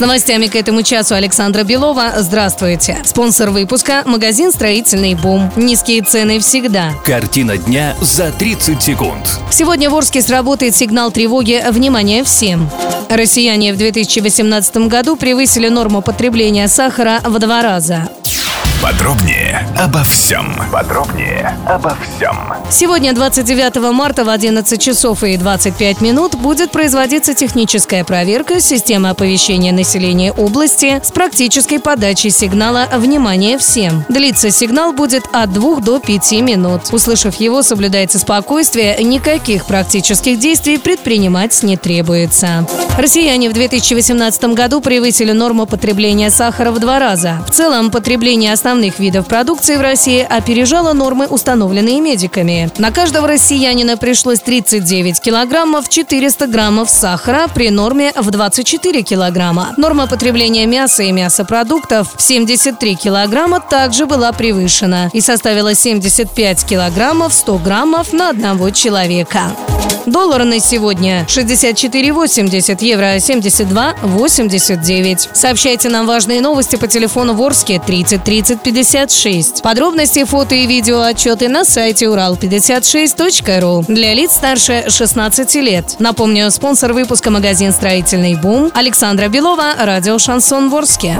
С новостями к этому часу Александра Белова. Здравствуйте. Спонсор выпуска – магазин «Строительный бум». Низкие цены всегда. Картина дня за 30 секунд. Сегодня в Орске сработает сигнал тревоги «Внимание всем». Россияне в 2018 году превысили норму потребления сахара в два раза. Подробнее обо всем. Подробнее обо всем. Сегодня, 29 марта в 11 часов и 25 минут, будет производиться техническая проверка системы оповещения населения области с практической подачей сигнала «Внимание всем». Длиться сигнал будет от 2 до 5 минут. Услышав его, соблюдайте спокойствие, никаких практических действий предпринимать не требуется. Россияне в 2018 году превысили норму потребления сахара в два раза. В целом, потребление основных основных видов продукции в России опережала нормы, установленные медиками. На каждого россиянина пришлось 39 килограммов 400 граммов сахара при норме в 24 килограмма. Норма потребления мяса и мясопродуктов в 73 килограмма также была превышена и составила 75 килограммов 100 граммов на одного человека. Доллар на сегодня 64,80, евро 72,89. Сообщайте нам важные новости по телефону Ворске 30 30 56. Подробности, фото и видео отчеты на сайте урал56.ру для лиц старше 16 лет. Напомню, спонсор выпуска магазин «Строительный бум» Александра Белова, радио «Шансон Ворске».